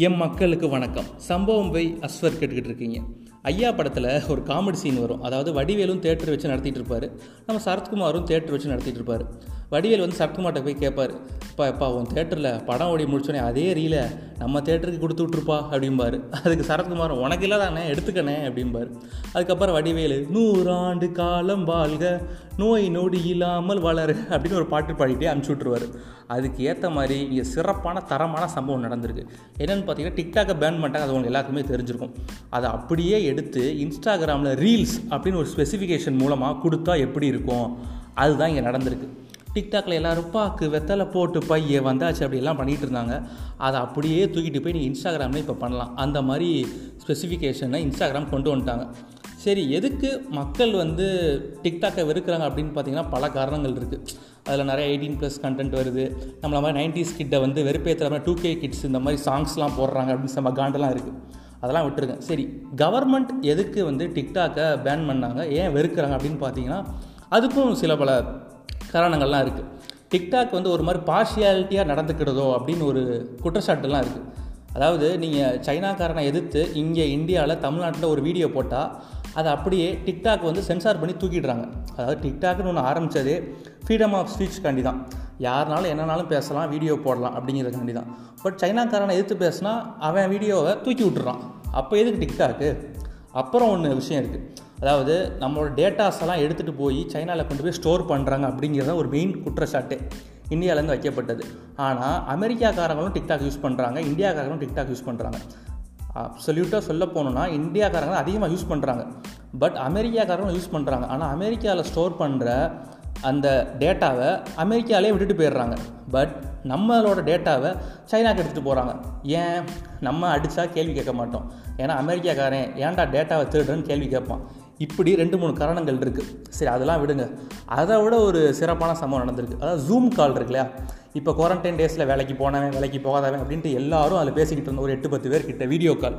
M மக்களுக்கு வணக்கம். சம்பவம் போய் அஸ்வர் கேட்டுக்கிட்டு இருக்கீங்க. ஐயா படத்தில் ஒரு காமெடி சீன் வரும். அதாவது வடிவேலும் தேட்டர் வச்சு நடத்திட்டு இருப்பார். நம்ம சரத்குமாரும் தேட்டர் வச்சு நடத்திட்டு இருப்பார். வடிவேல் வந்து சரத்குமார்ட்ட போய் கேட்பார் இப்போ இப்போ உன் தேட்டரில் படம் ஓடி முடிச்சோடனே அதே ரீல நம்ம தேட்டருக்கு கொடுத்து விட்ருப்பா அப்படிம்பாரு. அதுக்கு சரத்குமார் உனக்கு இல்லாதானே எடுத்துக்கணே அப்படிம்பார். அதுக்கப்புறம் வடிவேலு நூறாண்டு காலம் வாழ்க நோய் நொடி இல்லாமல் வளரு அப்படின்னு ஒரு பாட்டு பாடிட்டே அனுப்பிச்சி விட்ருவார் அதுக்கு ஏற்ற மாதிரி இங்கே சிறப்பான தரமான சம்பவம் நடந்திருக்கு. என்னென்னு பார்த்தீங்கன்னா டிக்டாக்கை பேன் பண்ணிட்டாங்க அது உங்களுக்கு எல்லாருக்குமே தெரிஞ்சிருக்கும். அதை அப்படியே எடுத்து இன்ஸ்டாகிராமில் ரீல்ஸ் அப்படின்னு ஒரு ஸ்பெசிஃபிகேஷன் மூலமாக கொடுத்தா எப்படி இருக்கும்? அதுதான் இங்கே நடந்திருக்கு. டிக்டாக்ல எல்லாரும் பாக்கு வெத்தலை போட்டு பைய வந்தாச்சு அப்படிலாம் பண்ணிகிட்டு இருந்தாங்க அதை அப்படியே தூக்கிட்டு போய் நீங்கள் இன்ஸ்டாகிராமில் இப்போ பண்ணலாம். அந்த மாதிரி ஸ்பெசிஃபிகேஷனை இன்ஸ்டாகிராம் கொண்டு வந்துட்டாங்க. சரி எதுக்கு மக்கள் வந்து டிக்டாக்கை வெறுக்கிறாங்க அப்படின்னு பார்த்தீங்கன்னா பல காரணங்கள் இருக்குது அதில் நிறைய எயிட்டீன் ப்ளஸ் கண்டென்ட் வருது. நம்மள மாதிரி நைன்டிஸ் கிட்டை வந்து வெறுப்பேற்றுற மாதிரி டூ கே கிட்ஸ் இந்த மாதிரி சாங்ஸ்லாம் போடுறாங்க அப்படின்னு நம்ம காண்டெல்லாம் இருக்குது அதெல்லாம் விட்டுருங்க. சரி கவர்மெண்ட் எதுக்கு வந்து டிக்டாக்கை பேன் பண்ணாங்க? ஏன் வெறுக்கிறாங்க அப்படின்னு பார்த்தீங்கன்னா அதுக்கும் சில பல காரணங்கள்லாம் இருக்குது டிக்டாக் வந்து ஒரு மாதிரி பார்ஷியாலிட்டியாக நடந்துக்கிறதோ அப்படின்னு ஒரு குற்றச்சாட்டுலாம் இருக்குது அதாவது நீங்கள் சைனாக்காரனை எதிர்த்து இங்கே இந்தியாவில் தமிழ்நாட்டில் ஒரு வீடியோ போட்டால் அதை அப்படியே டிக்டாக் வந்து சென்சார் பண்ணி தூக்கிடுறாங்க. அதாவது டிக்டாக்னு ஒன்று ஆரம்பித்ததே ஃப்ரீடம் ஆஃப் ஸ்பீச்சுக்காண்டி தான். யாருனாலும் என்னனாலும் பேசலாம் வீடியோ போடலாம் அப்படிங்கிறதுக்காண்டி தான். பட் சைனாக்காரனை எதிர்த்து பேசினா அவன் வீடியோவை தூக்கி விட்டுறான். அப்போ எதுக்கு டிக்டாக்கு அப்புறம் ஒன்று விஷயம் இருக்குது அதாவது நம்மளோட டேட்டாஸ் எல்லாம் எடுத்துகிட்டு போய் சைனாவில் கொண்டு போய் ஸ்டோர் பண்ணுறாங்க அப்படிங்கிறத ஒரு மெயின் குற்றச்சாட்டு இந்தியாவிலேருந்து வைக்கப்பட்டது. ஆனால் அமெரிக்காக்காரங்களும் டிக்டாக் யூஸ் பண்ணுறாங்க இந்தியாக்காரங்களும் டிக்டாக் யூஸ் பண்ணுறாங்க அப்சல்யூட்டாக சொல்ல போனோம்னா இந்தியாக்காரங்க அதிகமாக யூஸ் பண்ணுறாங்க பட் அமெரிக்காக்காரங்களும் யூஸ் பண்ணுறாங்க ஆனால் அமெரிக்காவில் ஸ்டோர் பண்ணுற அந்த டேட்டாவை அமெரிக்காலே விட்டுட்டு போயிடுறாங்க. பட் நம்மளோட டேட்டாவை சைனாக்கு எடுத்துகிட்டு போகிறாங்க ஏன்? நம்ம அடித்தா கேள்வி கேட்க மாட்டோம். ஏன்னா அமெரிக்காக்காரன் ஏன்டா டேட்டாவை திருடுறன்னு கேள்வி கேட்பான். இப்படி ரெண்டு மூணு காரணங்கள் இருக்குது சரி அதெல்லாம் விடுங்க. அதை விட ஒரு சிறப்பான சம்பவம் நடந்திருக்கு. அதாவது ஜூம் கால் இருக்கு இல்லையா? இப்போ குவாரண்டைன் டேஸில் வேலைக்கு போனவன் வேலைக்கு போகாதவன் அப்படின்ட்டு எல்லாரும் அதில் பேசிக்கிட்டு இருந்த ஒரு எட்டு பத்து பேர் கிட்ட வீடியோ கால்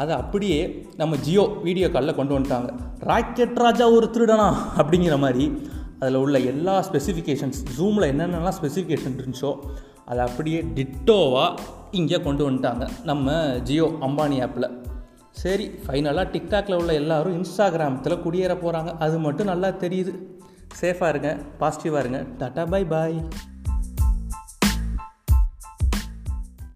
அதை அப்படியே நம்ம ஜியோ வீடியோ காலில் கொண்டு வந்துட்டாங்க. ராக்கெட் ராஜா ஒரு திருடனா அப்படிங்கிற மாதிரி அதில் உள்ள எல்லா ஸ்பெசிஃபிகேஷன்ஸ் ஜூமில் என்னென்னலாம் ஸ்பெசிஃபிகேஷன் இருந்துச்சோ அதை அப்படியே டிட்டோவாக இங்கே கொண்டு வந்துட்டாங்க. நம்ம ஜியோ அம்பானி ஆப்பில் சரி ஃபைனலாக டிக்டாக்ல உள்ள எல்லாரும் இன்ஸ்டாகிராமத்தில் குடியேற போகிறாங்க அது மட்டும் நல்லா தெரியுது. சேஃபாக இருங்க பாசிட்டிவாக இருங்க. Tata bye bye